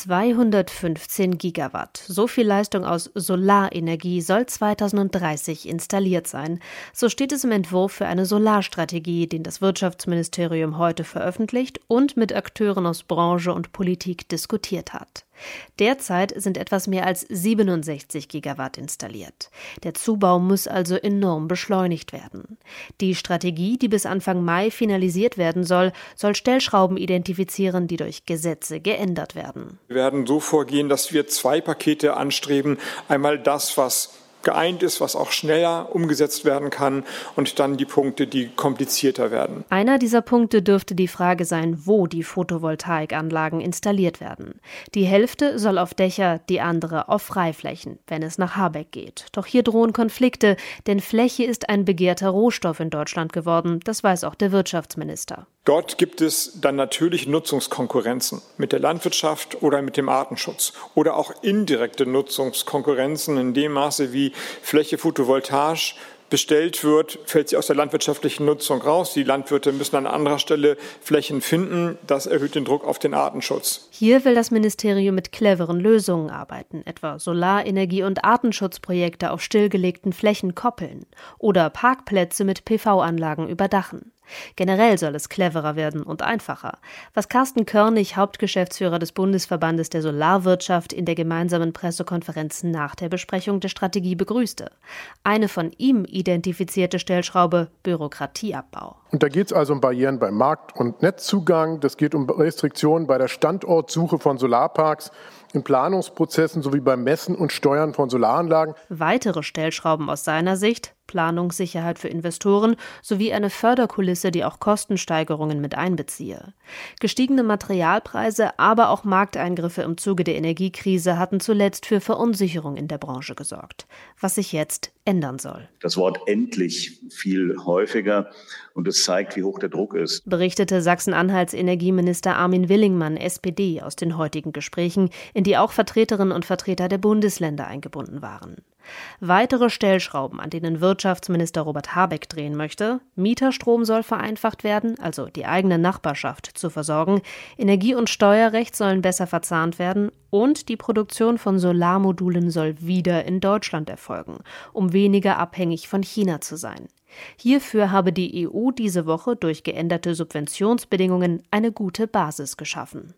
215 Gigawatt. So viel Leistung aus Solarenergie soll 2030 installiert sein. So steht es im Entwurf für eine Solarstrategie, den das Wirtschaftsministerium heute veröffentlicht und mit Akteuren aus Branche und Politik diskutiert hat. Derzeit sind etwas mehr als 67 Gigawatt installiert. Der Zubau muss also enorm beschleunigt werden. Die Strategie, die bis Anfang Mai finalisiert werden soll, soll Stellschrauben identifizieren, die durch Gesetze geändert werden. Wir werden so vorgehen, dass wir zwei Pakete anstreben. Einmal das, was geeint ist, was auch schneller umgesetzt werden kann und dann die Punkte, die komplizierter werden. Einer dieser Punkte dürfte die Frage sein, wo die Photovoltaikanlagen installiert werden. Die Hälfte soll auf Dächer, die andere auf Freiflächen, wenn es nach Habeck geht. Doch hier drohen Konflikte, denn Fläche ist ein begehrter Rohstoff in Deutschland geworden, das weiß auch der Wirtschaftsminister. Dort gibt es dann natürlich Nutzungskonkurrenzen mit der Landwirtschaft oder mit dem Artenschutz oder auch indirekte Nutzungskonkurrenzen in dem Maße, wie Fläche photovoltaisch bestellt wird, fällt sie aus der landwirtschaftlichen Nutzung raus. Die Landwirte müssen an anderer Stelle Flächen finden. Das erhöht den Druck auf den Artenschutz. Hier will das Ministerium mit cleveren Lösungen arbeiten, etwa Solarenergie- und Artenschutzprojekte auf stillgelegten Flächen koppeln oder Parkplätze mit PV-Anlagen überdachen. Generell soll es cleverer werden und einfacher, was Carsten Körnig, Hauptgeschäftsführer des Bundesverbandes der Solarwirtschaft, in der gemeinsamen Pressekonferenz nach der Besprechung der Strategie begrüßte. Eine von ihm identifizierte Stellschraube Bürokratieabbau. Und da geht es also um Barrieren beim Markt- und Netzzugang, das geht um Restriktionen bei der Standortsuche von Solarparks in Planungsprozessen sowie beim Messen und Steuern von Solaranlagen. Weitere Stellschrauben aus seiner Sicht Planungssicherheit für Investoren sowie eine Förderkulisse, die auch Kostensteigerungen mit einbeziehe. Gestiegene Materialpreise, aber auch Markteingriffe im Zuge der Energiekrise hatten zuletzt für Verunsicherung in der Branche gesorgt, was sich jetzt ändern soll. Das Wort endlich viel häufiger und es zeigt, wie hoch der Druck ist. Berichtete Sachsen-Anhalts Energieminister Armin Willingmann, SPD, aus den heutigen Gesprächen, in die auch Vertreterinnen und Vertreter der Bundesländer eingebunden waren. Weitere Stellschrauben, an denen Wirtschaftsminister Robert Habeck drehen möchte. Mieterstrom soll vereinfacht werden, also die eigene Nachbarschaft zu versorgen. Energie- und Steuerrecht sollen besser verzahnt werden. Und die Produktion von Solarmodulen soll wieder in Deutschland erfolgen, um weniger abhängig von China zu sein. Hierfür habe die EU diese Woche durch geänderte Subventionsbedingungen eine gute Basis geschaffen.